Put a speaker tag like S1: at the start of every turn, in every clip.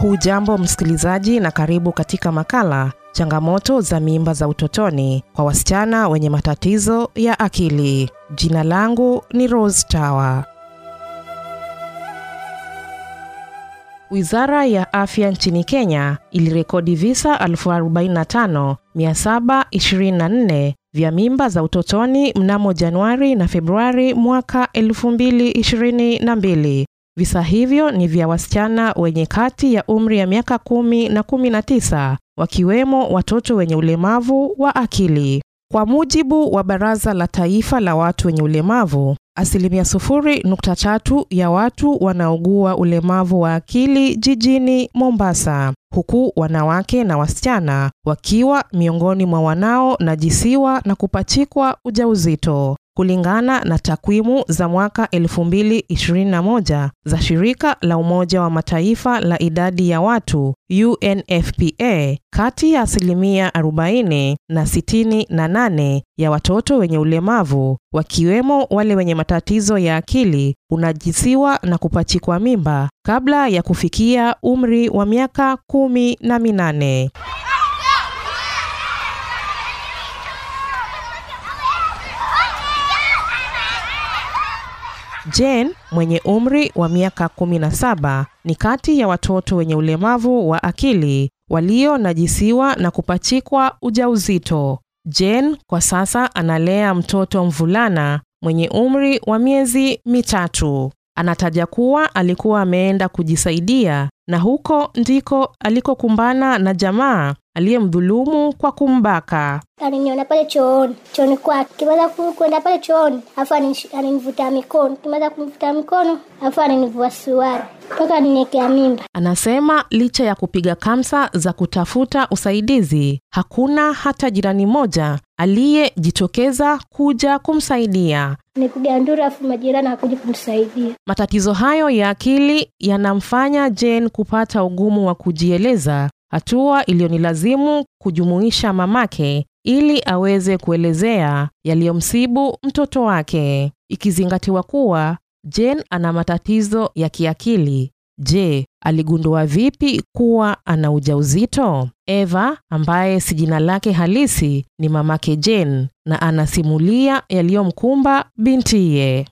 S1: Hujambo msikilizaji, na karibu katika makala changamoto za mimba za utotoni kwa wasichana wenye matatizo ya akili. Jina langu ni Rose Tawa. Wizara ya Afya nchini Kenya ilirekodi visa 45724 vya mimba za utotoni mnamo Januari na Februari mwaka 2022. Visa hivyo ni vya wasichana wenye kati ya umri ya miaka kumi na kumi na tisa wakiwemo watoto wenye ulemavu wa akili. Kwa mujibu wa Baraza la Taifa la Watu wenye Ulemavu, asilimia sufuri nukta tatu ya watu wanaugua ulemavu wa akili jijini Mombasa, huku wanawake na wasichana wakiwa miongoni mwa wanaonajisiwa na kupachikwa ujauzito. Kulingana na takwimu za mwaka 2021 za shirika la Umoja wa Mataifa la idadi ya watu UNFPA, kati ya asilimia 40 na 68 ya watoto wenye ulemavu wakiwemo wale wenye matatizo ya akili unajisiwa na kupachikwa mimba kabla ya kufikia umri wa miaka kumi na minane. Jane mwenye umri wa miaka 17 ni kati ya watoto wenye ulemavu wa akili walionajisiwa na kupachikwa ujauzito. Jane kwa sasa analea mtoto mvulana mwenye umri wa miezi mitatu. Anataja kuwa alikuwa ameenda kujisaidia na huko ndiko alikokumbana na jamaa aliyemdhulumu kwa kumbaka.
S2: Aliniona pale chooni chooni kwake, kimeweza kwenda pale chooni, afu alinivuta mikono, kimaweza kumvuta mikono, afu alinivua suruali mpaka aliniwekea mimba.
S1: Anasema licha ya kupiga kamsa za kutafuta usaidizi, hakuna hata jirani moja aliyejitokeza kuja kumsaidia.
S2: Nipiga nduru, afu majirani hakuja kumsaidia.
S1: Matatizo hayo ya akili yanamfanya Jane kupata ugumu wa kujieleza, hatua iliyonilazimu kujumuisha mamake ili aweze kuelezea yaliyomsibu mtoto wake, ikizingatiwa kuwa Jane ana matatizo ya kiakili. Je, aligundua vipi kuwa ana ujauzito? Eva ambaye si jina lake halisi ni mamake Jane na anasimulia yaliyomkumba bintiye.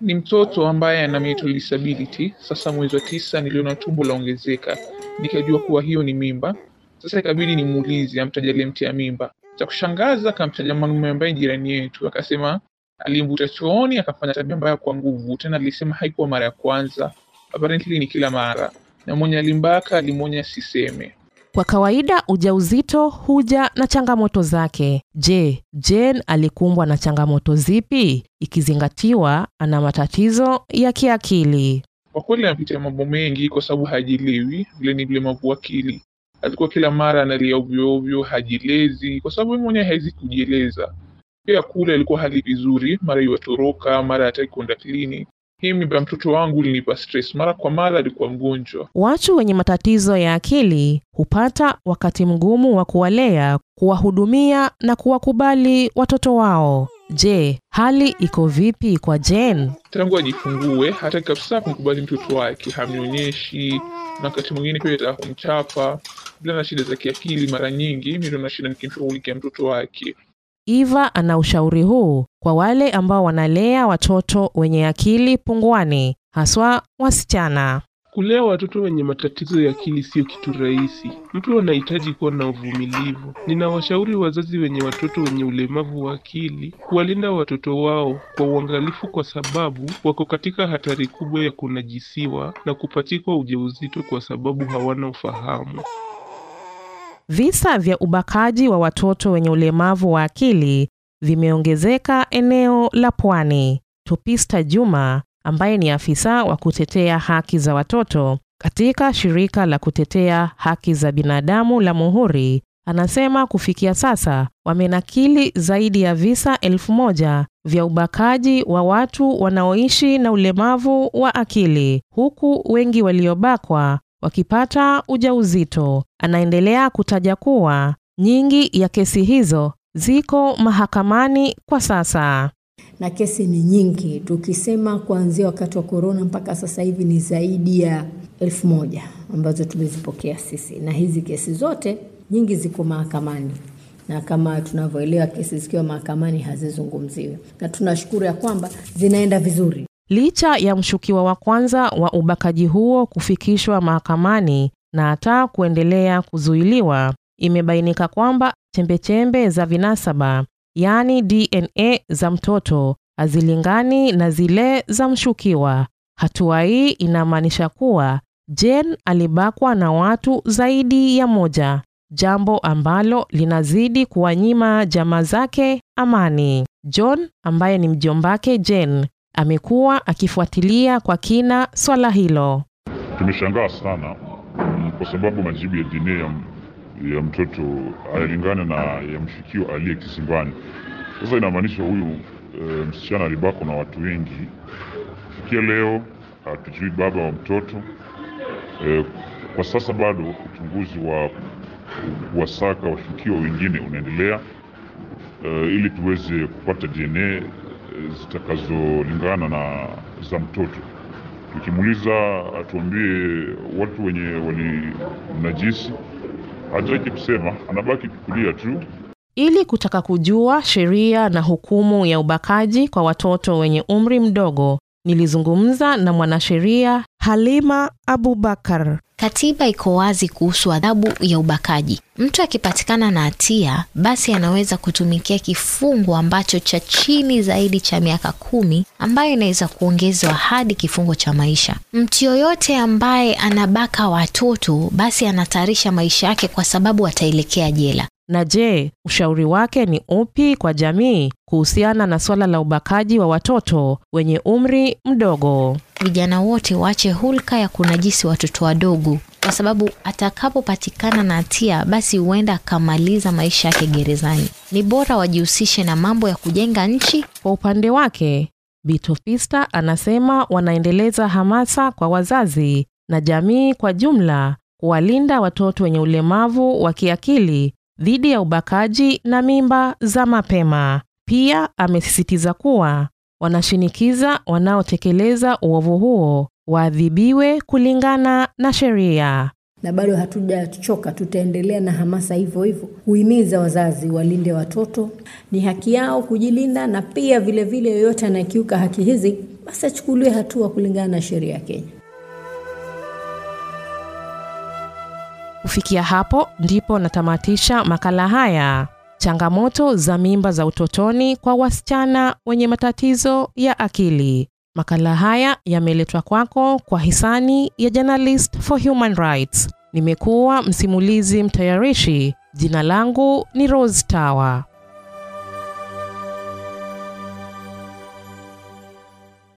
S3: Ni mtoto ambaye ana mental disability. Sasa mwezi wa tisa niliona tumbo laongezeka, nikajua kuwa hiyo ni mimba. Sasa ikabidi nimuulize amtaje aliyemtia mimba. Cha kushangaza akamtaja mwanaume ambaye jirani yetu, akasema alimvuta chooni akafanya tabia mbaya kwa nguvu. Tena alisema haikuwa mara ya kwanza, apparently ni kila mara, na mwenye alimbaka alimwonya siseme.
S1: Kwa kawaida ujauzito huja na changamoto zake. Je, Jane alikumbwa na changamoto zipi, ikizingatiwa ana matatizo ya kiakili?
S3: Kwa kweli anapitia mambo mengi kwa sababu hajielewi, vile ni mlemavu wa akili. Alikuwa kila mara analia ovyo ovyo, hajilezi kwa sababu yeye mwenyewe hawezi kujieleza. Pia kule alikuwa hali vizuri, mara iwatoroka, mara hataki kwenda klini. Hii mimba mtoto wangu ilinipa stress, mara kwa mara alikuwa mgonjwa.
S1: Watu wenye matatizo ya akili hupata wakati mgumu wa kuwalea, kuwahudumia na kuwakubali watoto wao. Je, hali iko vipi kwa Jen?
S3: Tangu ajifungue hataki kabisa kumkubali mtoto wake, hamnyonyeshi na wakati mwingine pia ataka kumchapa. Bila na shida za kiakili, mara nyingi mimi ndo na shida nikimshughulikia mtoto wake.
S1: Eva ana ushauri huu kwa wale ambao wanalea watoto wenye akili punguani, haswa wasichana.
S4: Kulea watoto wenye matatizo ya akili sio kitu rahisi. Mtu anahitaji kuwa na uvumilivu. Ninawashauri wazazi wenye watoto wenye ulemavu wa akili kuwalinda watoto wao kwa uangalifu, kwa sababu wako katika hatari kubwa ya kunajisiwa na kupachikwa ujauzito kwa sababu hawana ufahamu.
S1: Visa vya ubakaji wa watoto wenye ulemavu wa akili vimeongezeka eneo la Pwani. Topista Juma ambaye ni afisa wa kutetea haki za watoto katika shirika la kutetea haki za binadamu la Muhuri anasema kufikia sasa wamenakili zaidi ya visa elfu moja vya ubakaji wa watu wanaoishi na ulemavu wa akili, huku wengi waliobakwa wakipata ujauzito. Anaendelea kutaja kuwa nyingi ya kesi hizo ziko mahakamani kwa sasa.
S5: Na kesi ni nyingi. Tukisema kuanzia wakati wa korona mpaka sasa hivi ni zaidi ya elfu moja ambazo tumezipokea sisi, na hizi kesi zote nyingi ziko mahakamani na kama tunavyoelewa kesi zikiwa mahakamani hazizungumziwi, na tunashukuru ya kwamba zinaenda vizuri.
S1: Licha ya mshukiwa wa kwanza wa ubakaji huo kufikishwa mahakamani na hata kuendelea kuzuiliwa, imebainika kwamba chembechembe za vinasaba, yaani DNA za mtoto hazilingani na zile za mshukiwa. Hatua hii inamaanisha kuwa Jane alibakwa na watu zaidi ya moja, jambo ambalo linazidi kuwanyima jamaa zake amani. John ambaye ni mjombake Jane amekuwa akifuatilia kwa kina swala hilo.
S6: Tumeshangaa sana mm, kwa sababu majibu ya DNA ya mtoto hayalingani na ya mshukiwa aliye kisimbani. Sasa inamaanisha huyu e, msichana alibakwa na watu wengi. Fikia leo hatujui baba wa mtoto e, kwa sasa bado uchunguzi wa kuwasaka washukiwa wengine unaendelea e, ili tuweze kupata DNA zitakazolingana na za mtoto. Tukimuuliza atuambie watu wenye walimnajisi, hataki kusema, anabaki kukulia tu.
S1: Ili kutaka kujua sheria na hukumu ya ubakaji kwa watoto wenye umri mdogo, nilizungumza na mwanasheria Halima Abubakar.
S7: Katiba iko wazi kuhusu adhabu ya ubakaji. Mtu akipatikana na hatia, basi anaweza kutumikia kifungo ambacho cha chini zaidi cha miaka kumi, ambayo inaweza kuongezwa hadi kifungo cha maisha. Mtu yoyote ambaye anabaka watoto, basi anatayarisha maisha yake, kwa sababu ataelekea jela.
S1: Na je, ushauri wake ni upi kwa jamii kuhusiana na swala la ubakaji wa watoto wenye umri mdogo?
S7: Vijana wote waache hulka ya kunajisi watoto wadogo, kwa sababu atakapopatikana na hatia, basi huenda akamaliza maisha yake gerezani. Ni bora wajihusishe na mambo ya kujenga nchi.
S1: Kwa upande wake, Bitofista anasema wanaendeleza hamasa kwa wazazi na jamii kwa jumla kuwalinda watoto wenye ulemavu wa kiakili dhidi ya ubakaji na mimba za mapema. Pia amesisitiza kuwa wanashinikiza wanaotekeleza uovu huo waadhibiwe kulingana na sheria.
S5: na bado hatujachoka, tutaendelea na hamasa hivyo hivyo, kuhimiza wazazi walinde watoto. Ni haki yao kujilinda, na pia vilevile, vile yoyote anayekiuka haki hizi basi achukuliwe hatua kulingana na sheria ya Kenya.
S1: Kufikia hapo ndipo natamatisha makala haya, changamoto za mimba za utotoni kwa wasichana wenye matatizo ya akili. Makala haya yameletwa kwako kwa hisani ya Journalist for Human Rights. Nimekuwa msimulizi mtayarishi. Jina langu ni Rose Tawa.